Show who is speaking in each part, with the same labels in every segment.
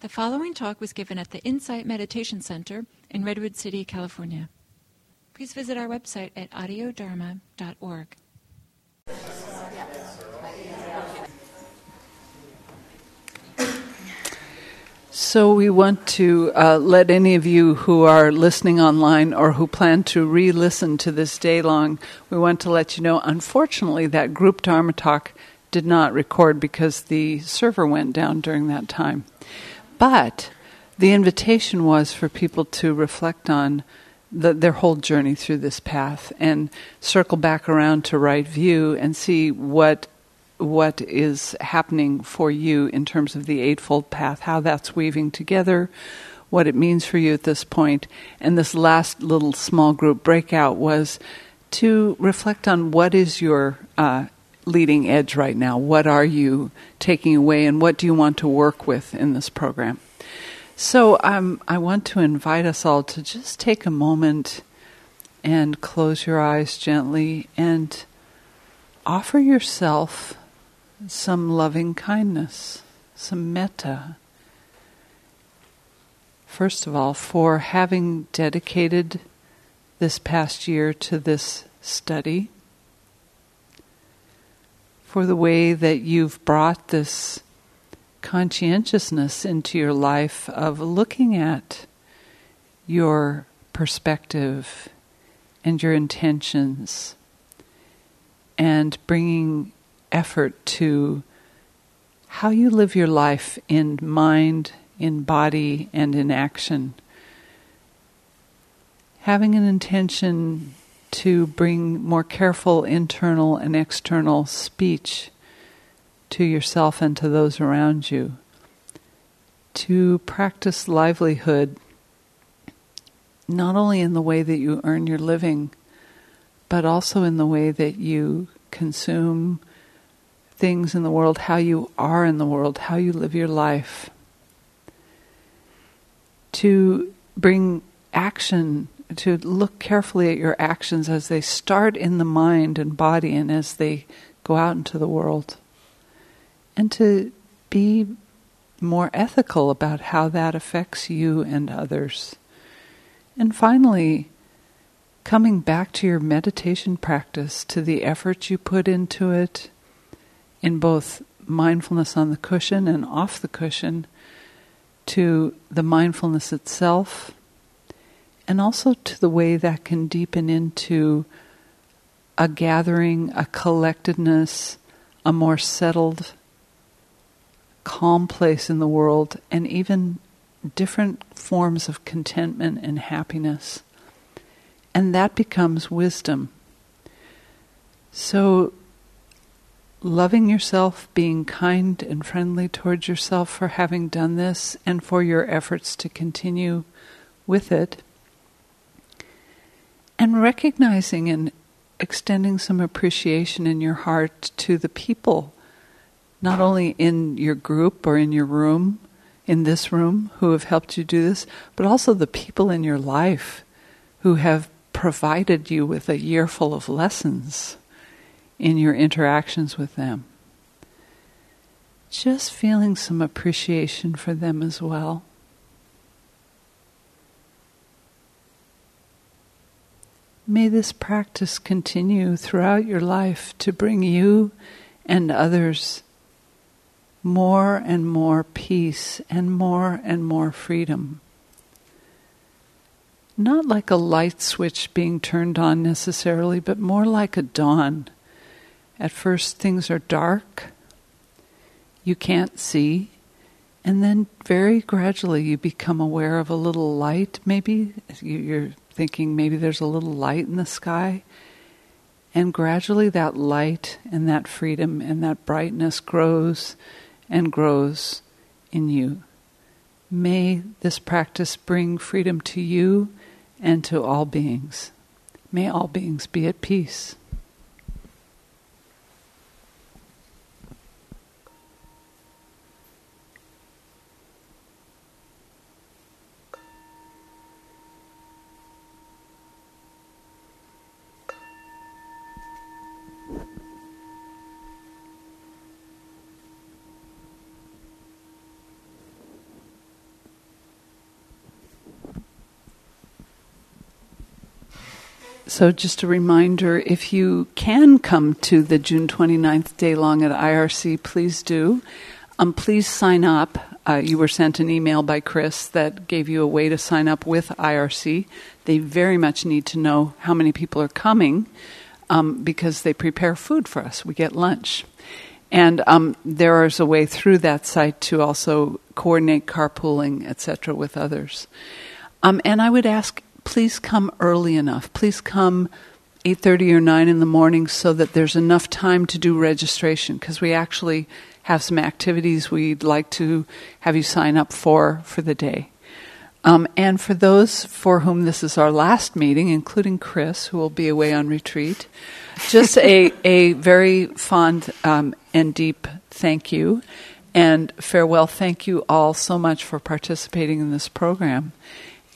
Speaker 1: The following talk was given at the Insight Meditation Center in Redwood City, California. Please visit our website at audiodharma.org.
Speaker 2: So, we want to uh, let any of you who are listening online or who plan to re listen to this day long, we want to let you know, unfortunately, that group Dharma talk did not record because the server went down during that time. But the invitation was for people to reflect on the, their whole journey through this path and circle back around to right view and see what what is happening for you in terms of the Eightfold Path, how that's weaving together, what it means for you at this point. And this last little small group breakout was to reflect on what is your uh, leading edge right now. What are you taking away, and what do you want to work with in this program? So, um, I want to invite us all to just take a moment and close your eyes gently and offer yourself some loving kindness, some metta. First of all, for having dedicated this past year to this study, for the way that you've brought this conscientiousness into your life of looking at your perspective and your intentions and bringing effort to how you live your life in mind, in body, and in action. Having an intention to bring more careful internal and external speech to yourself and to those around you. To practice livelihood not only in the way that you earn your living, but also in the way that you consume things in the world, how you are in the world, how you live your life. To bring action, to look carefully at your actions as they start in the mind and body and as they go out into the world. And to be more ethical about how that affects you and others. And finally, coming back to your meditation practice, to the effort you put into it, in both mindfulness on the cushion and off the cushion to the mindfulness itself, and also to the way that can deepen into a gathering, a collectedness, a more settled, calm place in the world, and even different forms of contentment and happiness. And that becomes wisdom. So loving yourself, being kind and friendly towards yourself for having done this and for your efforts to continue with it, and recognizing and extending some appreciation in your heart to the people, not only in your group or in your room, in this room, who have helped you do this, but also the people in your life who have provided you with a year full of lessons in your interactions with them. Just feeling some appreciation for them as well. May this practice continue throughout your life to bring you and others more and more peace and more and more freedom. Not like a light switch being turned on necessarily, but more like a dawn at first, things are dark, you can't see, and then very gradually you become aware of a little light. Maybe you're thinking maybe there's a little light in the sky. And gradually that light and that freedom and that brightness grows and grows in you. May this practice bring freedom to you and to all beings. May all beings be at peace. So, just a reminder if you can come to the June 29th day long at IRC, please do. Um, please sign up. Uh, you were sent an email by Chris that gave you a way to sign up with IRC. They very much need to know how many people are coming um, because they prepare food for us. We get lunch. And um, there is a way through that site to also coordinate carpooling, etc., with others. Um, and I would ask please come early enough. Please come 8:30 or 9 in the morning so that there's enough time to do registration because we actually have some activities we'd like to have you sign up for for the day. Um, and for those for whom this is our last meeting, including Chris, who will be away on retreat, just a, a very fond um, and deep thank you and farewell. Thank you all so much for participating in this program.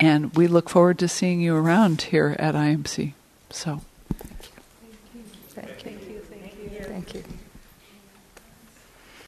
Speaker 2: And we look forward to seeing you around here at IMC. So,